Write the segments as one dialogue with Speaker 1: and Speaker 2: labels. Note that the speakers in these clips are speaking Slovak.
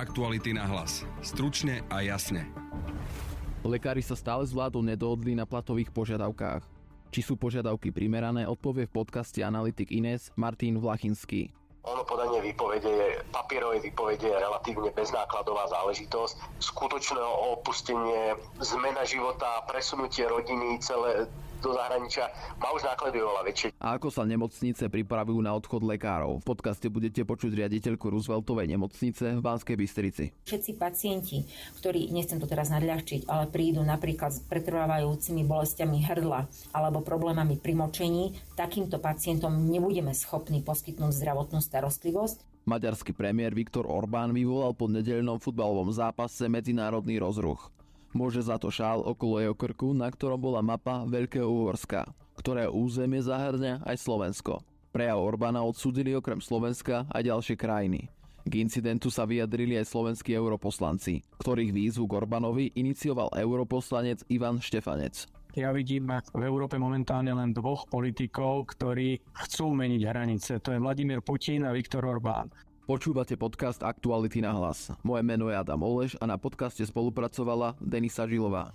Speaker 1: Aktuality na hlas. Stručne a jasne.
Speaker 2: Lekári sa stále s vládou nedohodli na platových požiadavkách. Či sú požiadavky primerané, odpovie v podcaste Analytik Ines Martin Vlachinský.
Speaker 3: Ono podanie výpovede je, papierovej výpovede je relatívne beznákladová záležitosť. Skutočné opustenie, zmena života, presunutie rodiny, celé do zahraničia má už náklady oveľa väčšie.
Speaker 2: A ako sa nemocnice pripravujú na odchod lekárov? V podcaste budete počuť riaditeľku Rooseveltovej nemocnice v Banskej Bystrici.
Speaker 4: Všetci pacienti, ktorí, nechcem to teraz nadľahčiť, ale prídu napríklad s pretrvávajúcimi bolestiami hrdla alebo problémami pri močení, takýmto pacientom nebudeme schopní poskytnúť zdravotnú starostlivosť.
Speaker 2: Maďarský premiér Viktor Orbán vyvolal po nedeľnom futbalovom zápase medzinárodný rozruch. Môže za to šál okolo jeho krku, na ktorom bola mapa Veľkého Uhorska, ktoré územie zahrňa aj Slovensko. Prejav Orbána odsudili okrem Slovenska aj ďalšie krajiny. K incidentu sa vyjadrili aj slovenskí europoslanci, ktorých výzvu k Orbánovi inicioval europoslanec Ivan Štefanec.
Speaker 5: Ja vidím v Európe momentálne len dvoch politikov, ktorí chcú meniť hranice. To je Vladimír Putin a Viktor Orbán.
Speaker 2: Počúvate podcast Aktuality na hlas. Moje meno je Adam Oleš a na podcaste spolupracovala Denisa Žilová.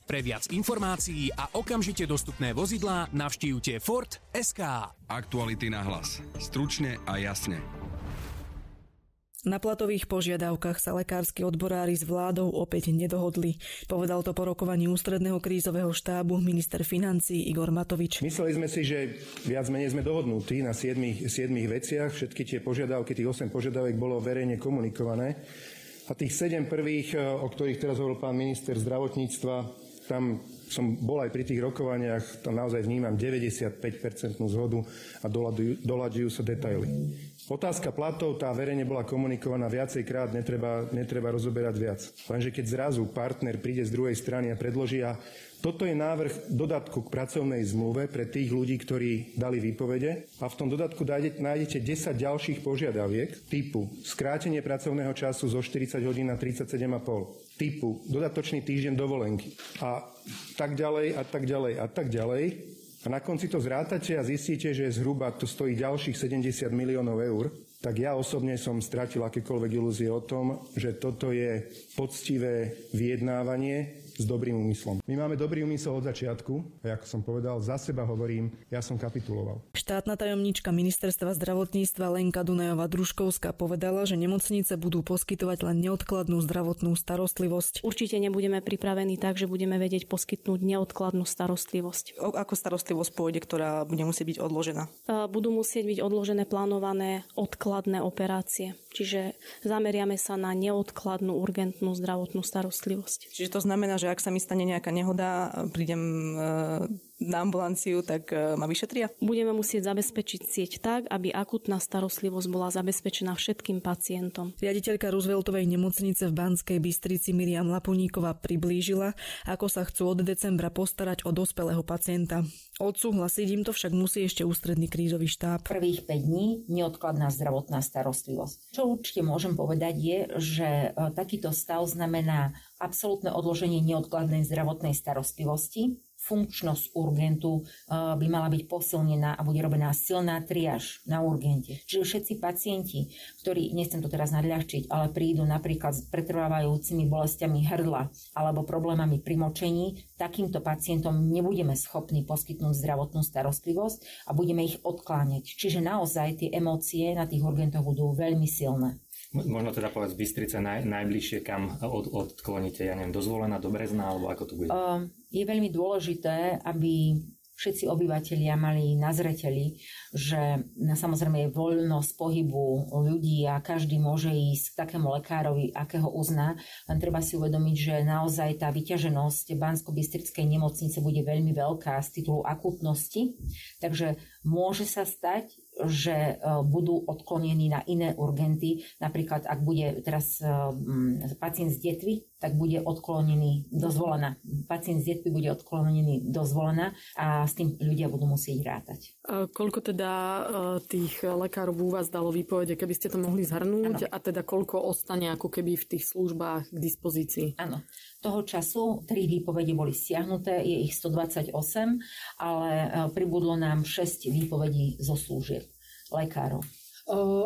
Speaker 6: Pre viac informácií a okamžite dostupné vozidlá navštívte Ford SK.
Speaker 1: Aktuality na hlas. Stručne a jasne.
Speaker 7: Na platových požiadavkách sa lekársky odborári s vládou opäť nedohodli. Povedal to po rokovaní ústredného krízového štábu minister financí Igor Matovič.
Speaker 8: Mysleli sme si, že viac menej sme dohodnutí na 7, 7 veciach. Všetky tie požiadavky, tých 8 požiadavek bolo verejne komunikované. A tých 7 prvých, o ktorých teraz hovoril pán minister zdravotníctva, tam som bol aj pri tých rokovaniach, tam naozaj vnímam 95% zhodu a doľadujú sa detaily. Otázka platov, tá verejne bola komunikovaná viacejkrát, netreba, netreba rozoberať viac. Lenže keď zrazu partner príde z druhej strany a predloží a toto je návrh dodatku k pracovnej zmluve pre tých ľudí, ktorí dali výpovede a v tom dodatku nájdete 10 ďalších požiadaviek typu skrátenie pracovného času zo 40 hodín na 37,5 typu dodatočný týždeň dovolenky a tak ďalej a tak ďalej a tak ďalej. A na konci to zrátate a zistíte, že zhruba to stojí ďalších 70 miliónov eur, tak ja osobne som stratil akékoľvek ilúzie o tom, že toto je poctivé vyjednávanie s dobrým úmyslom. My máme dobrý úmysel od začiatku a ako som povedal, za seba hovorím, ja som kapituloval.
Speaker 7: Štátna tajomnička ministerstva zdravotníctva Lenka Dunajová Družkovská povedala, že nemocnice budú poskytovať len neodkladnú zdravotnú starostlivosť.
Speaker 9: Určite nebudeme pripravení tak, že budeme vedieť poskytnúť neodkladnú starostlivosť.
Speaker 10: O, ako starostlivosť pôjde, ktorá bude musieť byť odložená?
Speaker 9: Budú musieť byť odložené plánované odkladné operácie. Čiže zameriame sa na neodkladnú urgentnú zdravotnú starostlivosť.
Speaker 10: Čiže to znamená, že ak sa mi stane nejaká nehoda, prídem na ambulanciu, tak e, ma vyšetria?
Speaker 9: Budeme musieť zabezpečiť sieť tak, aby akutná starostlivosť bola zabezpečená všetkým pacientom.
Speaker 7: Riaditeľka Rooseveltovej nemocnice v Banskej Bystrici Miriam Lapuníková priblížila, ako sa chcú od decembra postarať o dospelého pacienta. Odsúhlasiť im to však musí ešte ústredný krízový štáb.
Speaker 4: Prvých 5 dní neodkladná zdravotná starostlivosť. Čo určite môžem povedať je, že e, takýto stav znamená absolútne odloženie neodkladnej zdravotnej starostlivosti, funkčnosť urgentu uh, by mala byť posilnená a bude robená silná triaž na urgente. Čiže všetci pacienti, ktorí, nechcem to teraz nadľahčiť, ale prídu napríklad s pretrvávajúcimi bolestiami hrdla alebo problémami pri močení, takýmto pacientom nebudeme schopní poskytnúť zdravotnú starostlivosť a budeme ich odkláňať. Čiže naozaj tie emócie na tých urgentoch budú veľmi silné.
Speaker 11: Možno teda povedz Bystrica naj, najbližšie, kam od, odkloníte, ja neviem, dozvolená do Brezna, alebo ako to bude? Uh,
Speaker 4: je veľmi dôležité, aby všetci obyvateľia mali na zreteli, že na samozrejme je voľnosť pohybu ľudí a každý môže ísť k takému lekárovi, akého uzná. Len treba si uvedomiť, že naozaj tá vyťaženosť Bansko-Bystrickej nemocnice bude veľmi veľká z titulu akutnosti. Takže môže sa stať, že budú odklonení na iné urgenty. Napríklad, ak bude teraz pacient z detvy, tak bude odklonený dozvolená. Pacient z detvy bude odklonený dozvolená a s tým ľudia budú musieť rátať.
Speaker 7: A koľko teda tých lekárov u vás dalo výpovede, keby ste to mohli zhrnúť? Ano. A teda koľko ostane ako keby v tých službách k dispozícii?
Speaker 4: Áno. Toho času tri výpovede boli stiahnuté, je ich 128, ale pribudlo nám 6 výpovedí zo služieb lekárov.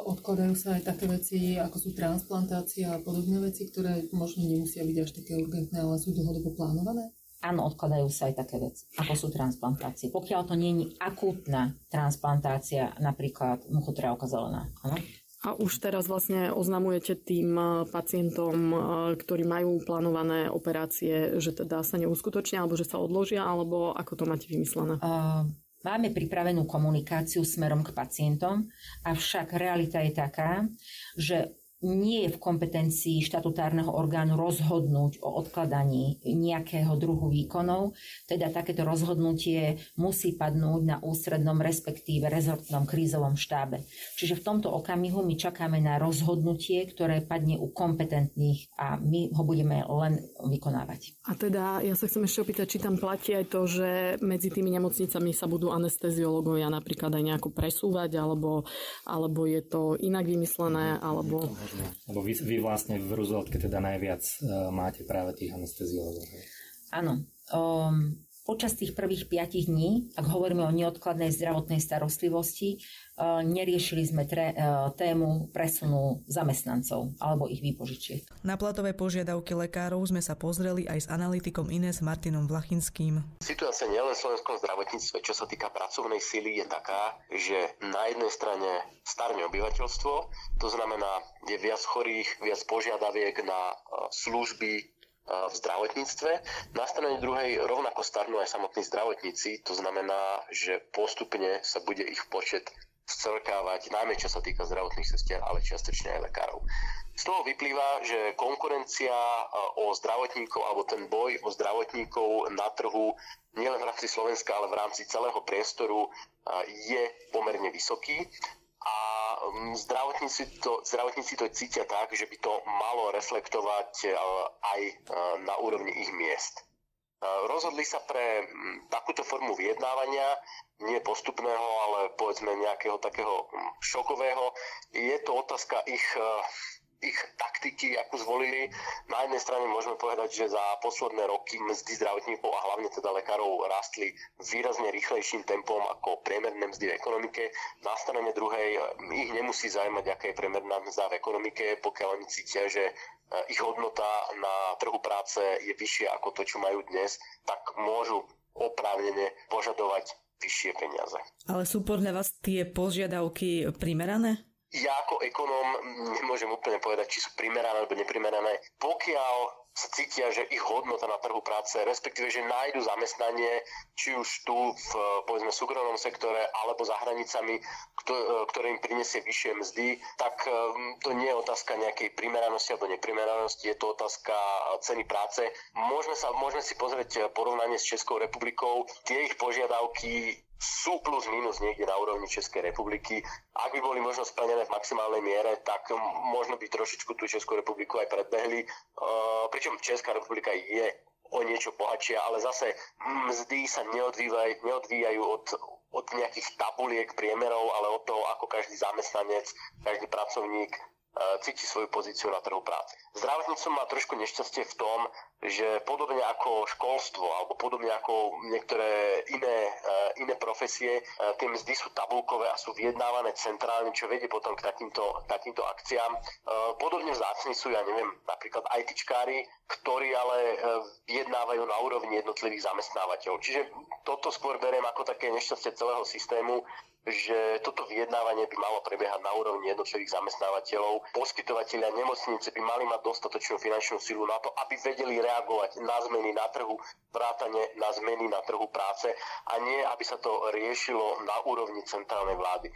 Speaker 12: Odkladajú sa aj také veci, ako sú transplantácia a podobné veci, ktoré možno nemusia byť až také urgentné, ale sú dlhodobo plánované?
Speaker 4: Áno, odkladajú sa aj také veci, ako sú transplantácie. Pokiaľ to nie je akútna transplantácia, napríklad muchotrávka zelená. Áno?
Speaker 7: A už teraz vlastne oznamujete tým pacientom, ktorí majú plánované operácie, že teda sa neuskutočnia, alebo že sa odložia, alebo ako to máte vymyslené? Uh,
Speaker 4: Máme pripravenú komunikáciu smerom k pacientom, avšak realita je taká, že nie je v kompetencii štatutárneho orgánu rozhodnúť o odkladaní nejakého druhu výkonov, teda takéto rozhodnutie musí padnúť na ústrednom, respektíve rezortnom krízovom štábe. Čiže v tomto okamihu my čakáme na rozhodnutie, ktoré padne u kompetentných a my ho budeme len vykonávať.
Speaker 7: A teda ja sa chcem ešte opýtať, či tam platí aj to, že medzi tými nemocnicami sa budú anesteziológovia napríklad aj nejako presúvať, alebo, alebo je to inak vymyslené, alebo...
Speaker 11: Lebo vy, vy vlastne v Rooseveltke teda najviac uh, máte práve tých anesteziologov.
Speaker 4: Áno. Um, počas tých prvých piatich dní, ak hovoríme o neodkladnej zdravotnej starostlivosti, uh, neriešili sme tre, uh, tému presunu zamestnancov alebo ich výpožičiek.
Speaker 13: Na platové požiadavky lekárov sme sa pozreli aj s analytikom Ines Martinom Vlachinským.
Speaker 3: Situácia nielen v slovenskom zdravotníctve, čo sa týka pracovnej síly, je taká, že na jednej strane starne obyvateľstvo, to znamená, je viac chorých, viac požiadaviek na služby, v zdravotníctve. Na strane druhej rovnako starnú aj samotní zdravotníci, to znamená, že postupne sa bude ich počet zcelkávať, najmä čo sa týka zdravotných sestier, ale čiastočne aj lekárov. Z toho vyplýva, že konkurencia o zdravotníkov alebo ten boj o zdravotníkov na trhu nielen v rámci Slovenska, ale v rámci celého priestoru je pomerne vysoký zdravotníci to, zdravotníci to cítia tak, že by to malo reflektovať e, aj e, na úrovni ich miest. E, rozhodli sa pre takúto formu vyjednávania, nie postupného, ale povedzme nejakého takého šokového. Je to otázka ich ich taktiky, ako zvolili. Na jednej strane môžeme povedať, že za posledné roky mzdy zdravotníkov a hlavne teda lekárov rastli výrazne rýchlejším tempom ako priemerné mzdy v ekonomike. Na strane druhej ich nemusí zaujímať, aká je priemerná mzda v ekonomike, pokiaľ oni cítia, že eh, ich hodnota na trhu práce je vyššia ako to, čo majú dnes, tak môžu oprávnene požadovať vyššie peniaze.
Speaker 13: Ale sú podľa vás tie požiadavky primerané?
Speaker 3: Ja ako ekonóm nemôžem úplne povedať, či sú primerané alebo neprimerané. Pokiaľ sa cítia, že ich hodnota na trhu práce, respektíve, že nájdu zamestnanie, či už tu v povedzme súkromnom sektore alebo za hranicami, ktoré im prinesie vyššie mzdy, tak um, to nie je otázka nejakej primeranosti alebo neprimeranosti, je to otázka ceny práce. Môžeme, sa, môžeme si pozrieť porovnanie s Českou republikou. Tie ich požiadavky sú plus minus niekde na úrovni Českej republiky. Ak by boli možno splnené v maximálnej miere, tak možno by trošičku tú Českú republiku aj predbehli. Uh, pričom Česká republika je o niečo bohatšia, ale zase mzdy sa neodvíjajú, neodvíjajú od, od nejakých tabuliek, priemerov, ale od toho, ako každý zamestnanec, každý pracovník cíti svoju pozíciu na trhu práce. Zdravotníctvo má trošku nešťastie v tom, že podobne ako školstvo alebo podobne ako niektoré iné, uh, iné profesie, uh, tie mzdy sú tabulkové a sú vyjednávané centrálne, čo vedie potom k takýmto, takýmto akciám. Podobne vzácni sú, ja neviem, napríklad ITčkári, ktorí ale vyjednávajú na úrovni jednotlivých zamestnávateľov. Čiže toto skôr beriem ako také nešťastie celého systému, že toto vyjednávanie by malo prebiehať na úrovni jednotlivých zamestnávateľov. Poskytovateľia nemocnice by mali mať dostatočnú finančnú silu na to, aby vedeli reagovať na zmeny na trhu, vrátane na zmeny na trhu práce a nie, aby sa to riešilo na úrovni centrálnej vlády.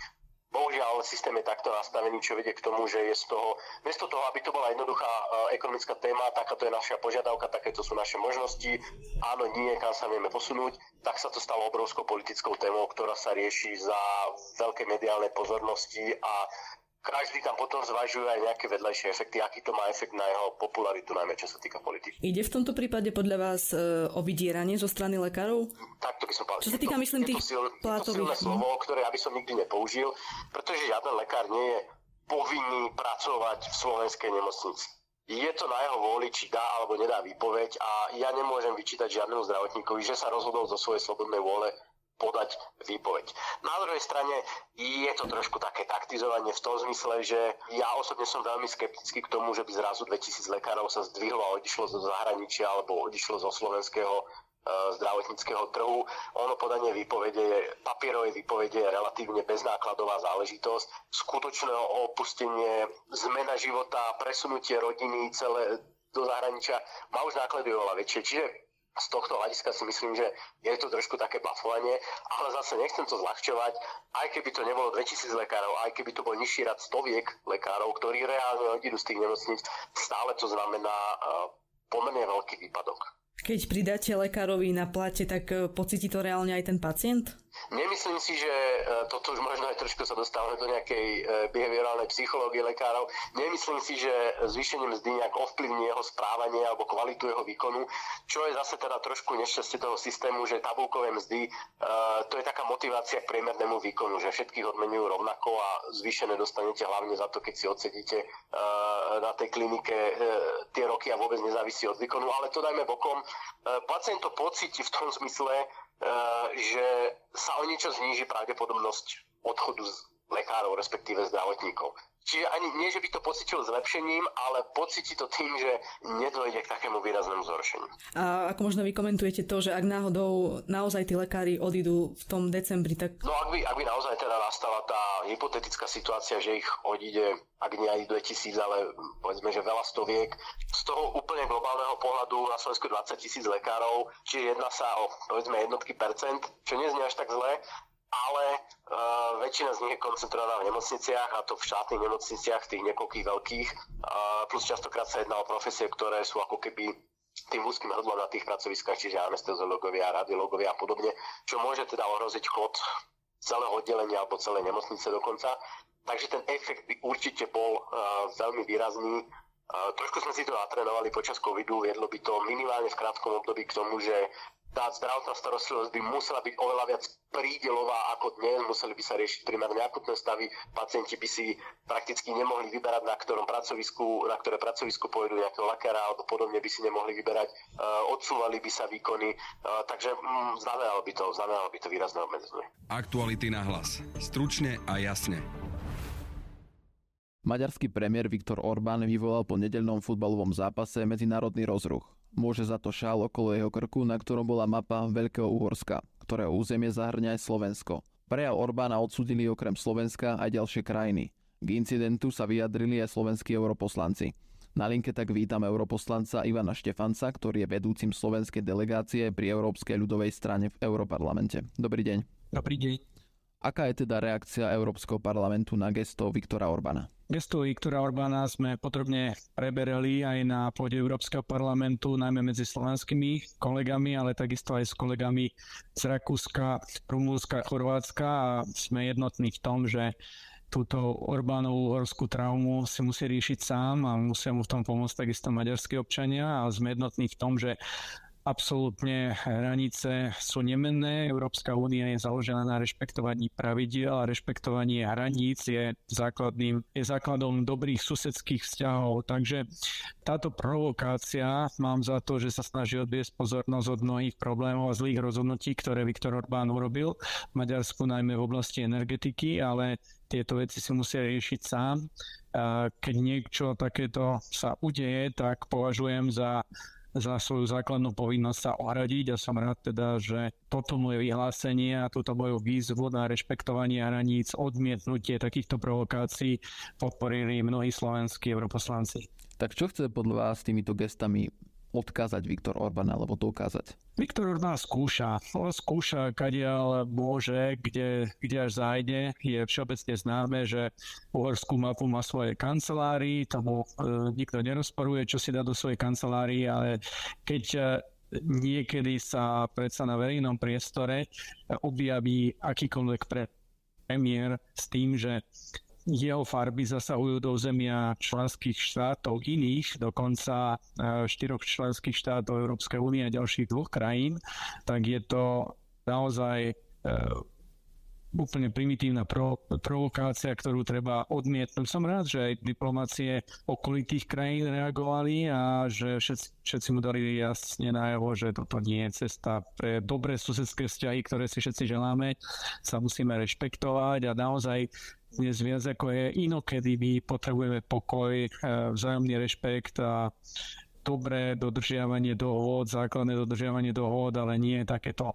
Speaker 3: Bohužiaľ, systém je takto nastavený, čo vedie k tomu, že je z toho, miesto toho, aby to bola jednoduchá uh, ekonomická téma, takáto je naša požiadavka, takéto sú naše možnosti, áno, nie, kam sa vieme posunúť, tak sa to stalo obrovskou politickou témou, ktorá sa rieši za veľké mediálne pozornosti a každý tam potom zvažuje aj nejaké vedľajšie efekty, aký to má efekt na jeho popularitu, najmä čo sa týka politiky.
Speaker 7: Ide v tomto prípade podľa vás e, o vydieranie zo strany lekárov?
Speaker 3: Tak to by som povedal.
Speaker 7: Čo sa týka, myslím, tých
Speaker 3: sil,
Speaker 7: plátových...
Speaker 3: Je to silné slovo, ktoré ja by som nikdy nepoužil, pretože žiaden lekár nie je povinný pracovať v slovenskej nemocnici. Je to na jeho vôli, či dá alebo nedá výpoveď a ja nemôžem vyčítať žiadnemu zdravotníkovi, že sa rozhodol zo svojej slobodnej vôle podať výpoveď. Na druhej strane je to trošku také taktizovanie v tom zmysle, že ja osobne som veľmi skeptický k tomu, že by zrazu 2000 lekárov sa zdvihlo a odišlo zo zahraničia alebo odišlo zo slovenského e, zdravotníckého trhu. Ono podanie výpovede, papierovej výpovede je relatívne beznákladová záležitosť. Skutočné opustenie, zmena života, presunutie rodiny celé do zahraničia má už náklady oveľa väčšie. Čiže z tohto hľadiska si myslím, že je to trošku také bafovanie, ale zase nechcem to zľahčovať, aj keby to nebolo 2000 lekárov, aj keby to bol nižší rad stoviek lekárov, ktorí reálne odídu z tých nemocníc, stále to znamená uh, pomerne veľký výpadok.
Speaker 7: Keď pridáte lekárovi na plate, tak e, pocíti to reálne aj ten pacient?
Speaker 3: Nemyslím si, že e, toto už možno aj trošku sa dostávame do nejakej e, behaviorálnej psychológie lekárov. Nemyslím si, že zvýšenie mzdy nejak ovplyvní jeho správanie alebo kvalitu jeho výkonu, čo je zase teda trošku nešťastie toho systému, že tabulkové mzdy, to je taká motivácia k priemernému výkonu, že všetkých odmenujú rovnako a zvýšené dostanete hlavne za to, keď si odsedíte na tej klinike tie roky a vôbec nezávisí od výkonu, ale to dajme bokom. E, pacient to pocíti v tom zmysle, e, že sa o niečo zníži pravdepodobnosť odchodu z lekárov, respektíve zdravotníkov. Čiže ani nie, že by to pocitil zlepšením, ale pocíti to tým, že nedojde k takému výraznému zhoršeniu.
Speaker 7: A ako možno vy komentujete to, že ak náhodou naozaj tí lekári odídu v tom decembri, tak...
Speaker 3: No ak by, ak by naozaj teda nastala tá hypotetická situácia, že ich odíde, ak nie aj 2000, ale povedzme, že veľa stoviek, z toho úplne globálneho pohľadu na Slovensku 20 tisíc lekárov, čiže jedná sa o povedzme jednotky percent, čo nie znie až tak zle, ale uh, väčšina z nich je koncentrovaná v nemocniciach a to v štátnych nemocniciach, tých niekoľkých veľkých, uh, plus častokrát sa jedná o profesie, ktoré sú ako keby tým úzkým hrdlom na tých pracoviskách, čiže anesteziológovia, radiológovia a podobne, čo môže teda ohroziť chod celého oddelenia alebo celej nemocnice dokonca. Takže ten efekt by určite bol uh, veľmi výrazný. Trošku sme si to natrénovali počas covidu, viedlo by to minimálne v krátkom období k tomu, že tá zdravotná starostlivosť by musela byť oveľa viac prídelová ako dnes, museli by sa riešiť primárne akutné stavy, pacienti by si prakticky nemohli vyberať, na ktorom pracovisku, na ktoré pracovisko pôjdu nejakého lekára alebo podobne by si nemohli vyberať, uh, odsúvali by sa výkony, uh, takže mm, znamenalo by to, znamenalo by to výrazné obmedzenie.
Speaker 1: Aktuality na hlas. Stručne a jasne.
Speaker 2: Maďarský premiér Viktor Orbán vyvolal po nedeľnom futbalovom zápase medzinárodný rozruch. Môže za to šál okolo jeho krku, na ktorom bola mapa Veľkého Uhorska, ktorého územie zahrňa aj Slovensko. Prejav Orbána odsudili okrem Slovenska aj ďalšie krajiny. K incidentu sa vyjadrili aj slovenskí europoslanci. Na linke tak vítam europoslanca Ivana Štefanca, ktorý je vedúcim slovenskej delegácie pri Európskej ľudovej strane v Europarlamente. Dobrý deň.
Speaker 5: Dobrý deň.
Speaker 2: Aká je teda reakcia Európskeho parlamentu na gesto Viktora Orbána?
Speaker 5: Gesto Viktora Orbána sme potrebne preberali aj na pôde Európskeho parlamentu, najmä medzi slovenskými kolegami, ale takisto aj s kolegami z Rakúska, Rumúnska, Chorvátska a sme jednotní v tom, že túto Orbánovú horskú traumu si musí riešiť sám a musia mu v tom pomôcť takisto maďarskí občania a sme jednotní v tom, že absolútne hranice sú nemenné. Európska únia je založená na rešpektovaní pravidiel a rešpektovanie hraníc je, základným, je základom dobrých susedských vzťahov. Takže táto provokácia, mám za to, že sa snaží odviesť pozornosť od mnohých problémov a zlých rozhodnutí, ktoré Viktor Orbán urobil v Maďarsku, najmä v oblasti energetiky, ale tieto veci si musia riešiť sám. Keď niečo takéto sa udeje, tak považujem za za svoju základnú povinnosť sa ohradiť a som rád teda, že toto moje vyhlásenie a túto moju výzvu na rešpektovanie hraníc, odmietnutie takýchto provokácií podporili mnohí slovenskí europoslanci.
Speaker 2: Tak čo chce podľa vás týmito gestami odkázať Viktor Orbán alebo dokázať?
Speaker 5: Viktor Orbán skúša. On skúša, kadiaľ môže, kde, kde až zájde. Je všeobecne známe, že uhorskú mapu má svoje kancelárii, tomu e, nikto nerozporuje, čo si dá do svojej kancelárii, ale keď e, niekedy sa predsa na verejnom priestore objaví akýkoľvek pre premiér s tým, že jeho farby zasahujú do zemia členských štátov iných, dokonca e, štyroch členských štátov Európskej únie a ďalších dvoch krajín, tak je to naozaj e, úplne primitívna pro, provokácia, ktorú treba odmietnúť. Som rád, že aj diplomácie okolitých krajín reagovali a že všetci, všetci mu dali jasne najavo, že toto nie je cesta pre dobré susedské vzťahy, ktoré si všetci želáme, sa musíme rešpektovať a naozaj dnes viac ako je inokedy my potrebujeme pokoj, eh, vzájomný rešpekt a dobré dodržiavanie dohôd, základné dodržiavanie dohôd, ale nie takéto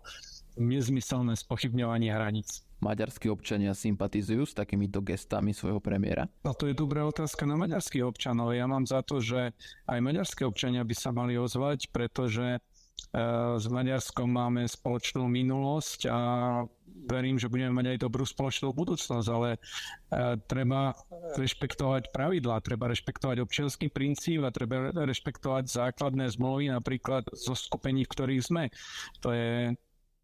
Speaker 5: nezmyselné spochybňovanie hraníc.
Speaker 2: Maďarskí občania sympatizujú s takýmito gestami svojho premiéra?
Speaker 5: A to je dobrá otázka na maďarských občanov. Ja mám za to, že aj maďarské občania by sa mali ozvať, pretože s Maďarskom máme spoločnú minulosť a verím, že budeme mať aj dobrú spoločnú budúcnosť, ale eh, treba rešpektovať pravidlá, treba rešpektovať občianský princíp a treba rešpektovať základné zmluvy, napríklad zo skupení, v ktorých sme. To je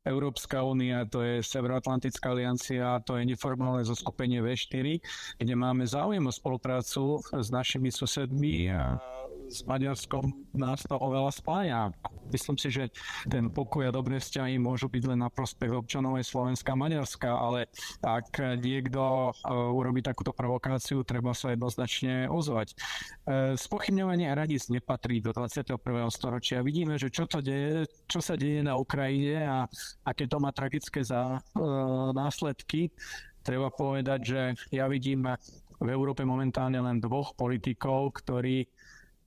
Speaker 5: Európska únia, to je Severoatlantická aliancia, to je neformálne zoskupenie V4, kde máme záujem o spoluprácu s našimi susedmi a s Maďarskom nás to oveľa spája. Myslím si, že ten pokoj a dobré vzťahy môžu byť len na prospech občanov aj Slovenska a Maďarska, ale ak niekto uh, urobí takúto provokáciu, treba sa jednoznačne ozvať. Uh, spochybňovanie hraníc nepatrí do 21. storočia. Vidíme, že čo, to deje, čo sa deje na Ukrajine a aké to má tragické za, uh, následky. Treba povedať, že ja vidím v Európe momentálne len dvoch politikov, ktorí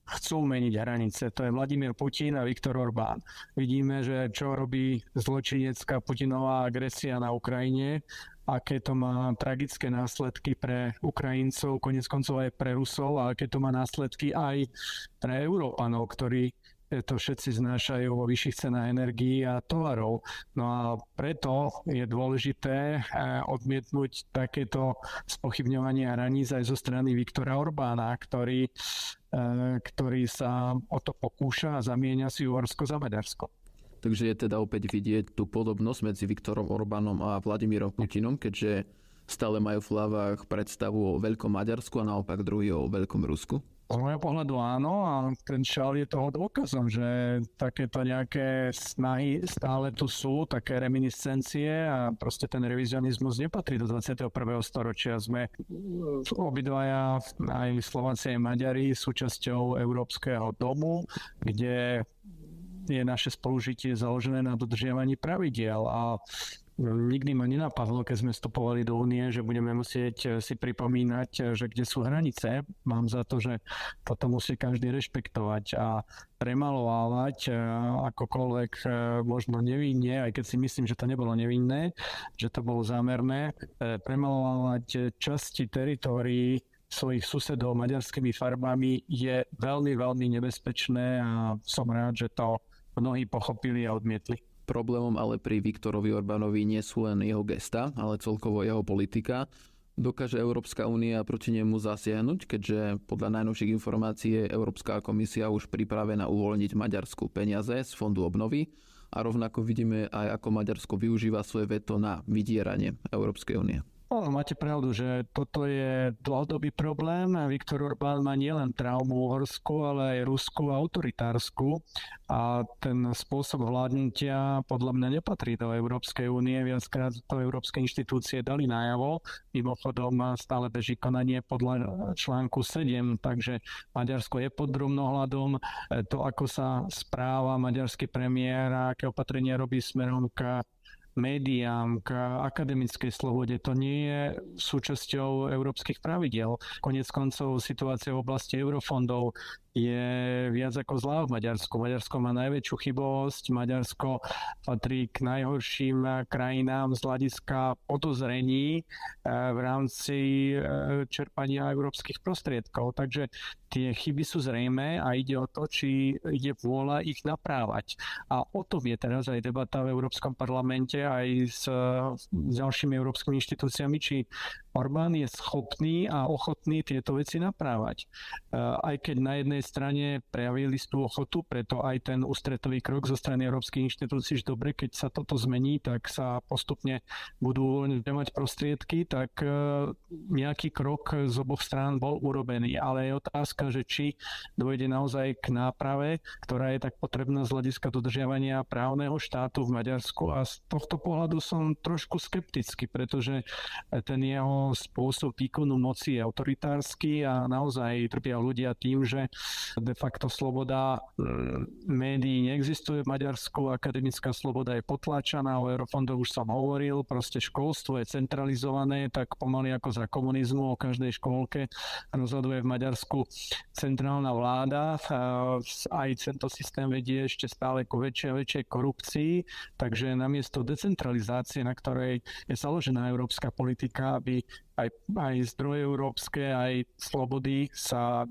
Speaker 5: chcú meniť hranice. To je Vladimír Putin a Viktor Orbán. Vidíme, že čo robí zločinecká Putinová agresia na Ukrajine, aké to má tragické následky pre Ukrajincov, konec koncov aj pre Rusov, a aké to má následky aj pre Európanov, ktorí to všetci znášajú vo vyšších cenách energií a tovarov. No a preto je dôležité eh, odmietnúť takéto spochybňovanie hraníc aj zo strany Viktora Orbána, ktorý, eh, ktorý sa o to pokúša a zamieňa si Uhorsko za Maďarsko.
Speaker 2: Takže je teda opäť vidieť tú podobnosť medzi Viktorom Orbánom a Vladimírom Putinom, keďže stále majú v hlavách predstavu o veľkom Maďarsku a naopak druhý o veľkom Rusku?
Speaker 5: Z môjho pohľadu áno a šal je toho dôkazom, že takéto nejaké snahy stále tu sú, také reminiscencie a proste ten revizionizmus nepatrí do 21. storočia. Sme obidvaja aj Slováci aj Maďari súčasťou Európskeho domu, kde je naše spolužitie založené na dodržiavaní pravidiel a Nikdy ma nenapadlo, keď sme vstupovali do únie, že budeme musieť eh, si pripomínať, eh, že kde sú hranice. Mám za to, že toto musí každý rešpektovať a premalovávať eh, akokoľvek možno nevinne, aj keď si myslím, že to nebolo nevinné, že to bolo zámerné, premalovávať časti teritórií svojich susedov maďarskými farbami je veľmi, veľmi nebezpečné a som rád, že to mnohí pochopili a odmietli.
Speaker 2: Problémom ale pri Viktorovi Orbánovi nie sú len jeho gesta, ale celkovo jeho politika. Dokáže Európska únia proti nemu zasiahnuť, keďže podľa najnovších informácií je Európska komisia už pripravená uvoľniť Maďarsku peniaze z Fondu obnovy a rovnako vidíme aj ako Maďarsko využíva svoje veto na vydieranie Európskej únie.
Speaker 5: Máte pravdu, že toto je dlhodobý problém. Viktor Orbán má nielen traumu uhorskú, ale aj ruskú autoritársku a ten spôsob vládnutia podľa mňa nepatrí do Európskej únie. Viackrát to európske inštitúcie dali najavo. Mimochodom stále beží konanie podľa článku 7, takže Maďarsko je pod drobnohľadom. To, ako sa správa maďarský premiér a aké opatrenia robí smerom k médiám, k akademickej slobode. To nie je súčasťou európskych pravidel. Konec koncov situácia v oblasti eurofondov je viac ako zlá v Maďarsku. Maďarsko má najväčšiu chybovosť, Maďarsko patrí k najhorším krajinám z hľadiska podozrení eh, v rámci eh, čerpania európskych prostriedkov. Takže tie chyby sú zrejme a ide o to, či ide vôľa ich naprávať. A o tom je teraz aj debata v Európskom parlamente aj s, s ďalšími európskymi inštitúciami, či Orbán je schopný a ochotný tieto veci naprávať. E, aj keď na jednej strane prejavili tú ochotu, preto aj ten ústretový krok zo strany európskych inštitúcií, že dobre, keď sa toto zmení, tak sa postupne budú mať prostriedky, tak e, nejaký krok z oboch strán bol urobený. Ale je otázka, že či dojde naozaj k náprave, ktorá je tak potrebná z hľadiska dodržiavania právneho štátu v Maďarsku. A z tohto pohľadu som trošku skeptický, pretože ten jeho spôsob výkonu moci je autoritársky a naozaj trpia ľudia tým, že de facto sloboda mm, médií neexistuje v Maďarsku, akademická sloboda je potláčaná, o eurofondoch už som hovoril, proste školstvo je centralizované, tak pomaly ako za komunizmu o každej školke rozhoduje v Maďarsku centrálna vláda. Aj tento systém vedie ešte stále ku väčšej a väčšej korupcii, takže namiesto decentralizácie, na ktorej je založená európska politika, aby aj, aj zdroje európske, aj slobody sa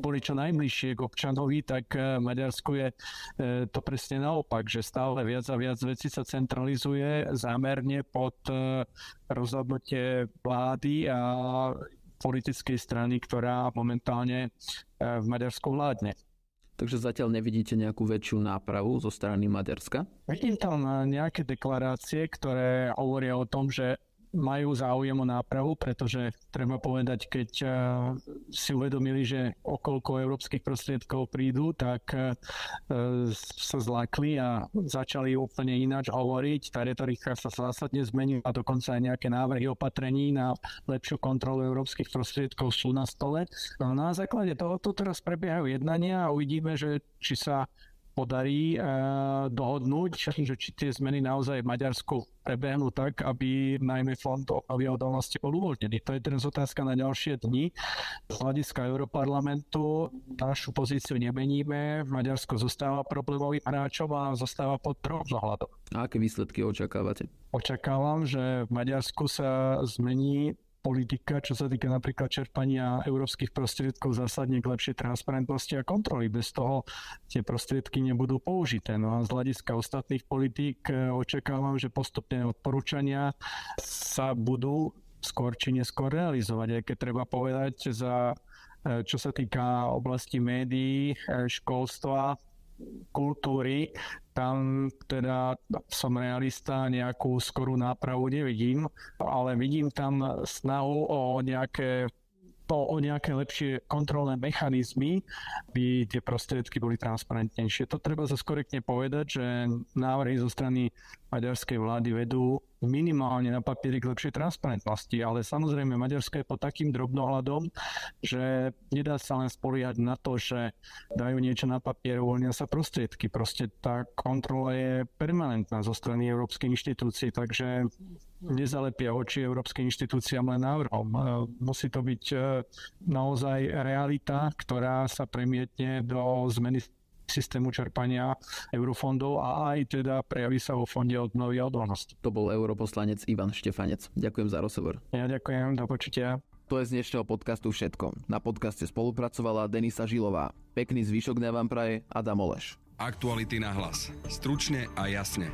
Speaker 5: boli čo najbližšie k občanovi, tak eh, Maďarsku je eh, to presne naopak, že stále viac a viac vecí sa centralizuje zámerne pod eh, rozhodnutie vlády a politickej strany, ktorá momentálne v Maďarsku vládne.
Speaker 2: Takže zatiaľ nevidíte nejakú väčšiu nápravu zo strany Maďarska?
Speaker 5: Vidím tam nejaké deklarácie, ktoré hovoria o tom, že majú záujem o nápravu, pretože treba povedať, keď uh, si uvedomili, že okolko európskych prostriedkov prídu, tak uh, sa zlakli a začali úplne ináč hovoriť. Tá retorika sa zásadne zmenila a dokonca aj nejaké návrhy opatrení na lepšiu kontrolu európskych prostriedkov sú na stole. No na základe tohoto teraz prebiehajú jednania a uvidíme, že či sa podarí eh, dohodnúť, že či tie zmeny naozaj v Maďarsku prebehnú tak, aby najmä fond obnovy odolnosti bol uvoľnený. To je teraz otázka na ďalšie dni. Z hľadiska Europarlamentu našu pozíciu nemeníme. Maďarsko zostáva problémovým hráčom a zostáva pod troch zohľadom.
Speaker 2: A aké výsledky očakávate?
Speaker 5: Očakávam, že v Maďarsku sa zmení politika, čo sa týka napríklad čerpania európskych prostriedkov zásadne k lepšej transparentnosti a kontroly. Bez toho tie prostriedky nebudú použité. No a z hľadiska ostatných politík e, očakávam, že postupné odporúčania sa budú skôr či neskôr realizovať. Aj keď treba povedať, za, e, čo sa týka oblasti médií, e, školstva, kultúry, tam teda som realista, nejakú skorú nápravu nevidím, ale vidím tam snahu o nejaké o nejaké lepšie kontrolné mechanizmy, by tie prostriedky boli transparentnejšie. To treba zase korektne povedať, že návrhy zo strany maďarskej vlády vedú minimálne na papieri k lepšej transparentnosti, ale samozrejme Maďarsko je pod takým drobnohľadom, že nedá sa len spoliehať na to, že dajú niečo na papier, uvoľnia sa prostriedky. Proste tá kontrola je permanentná zo strany európskej inštitúcií, takže nezalepia oči európskej inštitúciám len návrhom. E, musí to byť e, naozaj realita, ktorá sa premietne do zmeny systému čerpania eurofondov a aj teda prejaví sa vo fonde obnovy a odolnosti.
Speaker 2: To bol europoslanec Ivan Štefanec. Ďakujem za rozhovor.
Speaker 5: Ja ďakujem, do počutia.
Speaker 2: To je z dnešného podcastu všetko. Na podcaste spolupracovala Denisa Žilová. Pekný zvyšok dňa vám praje Adam Oleš.
Speaker 1: Aktuality na hlas. Stručne a jasne.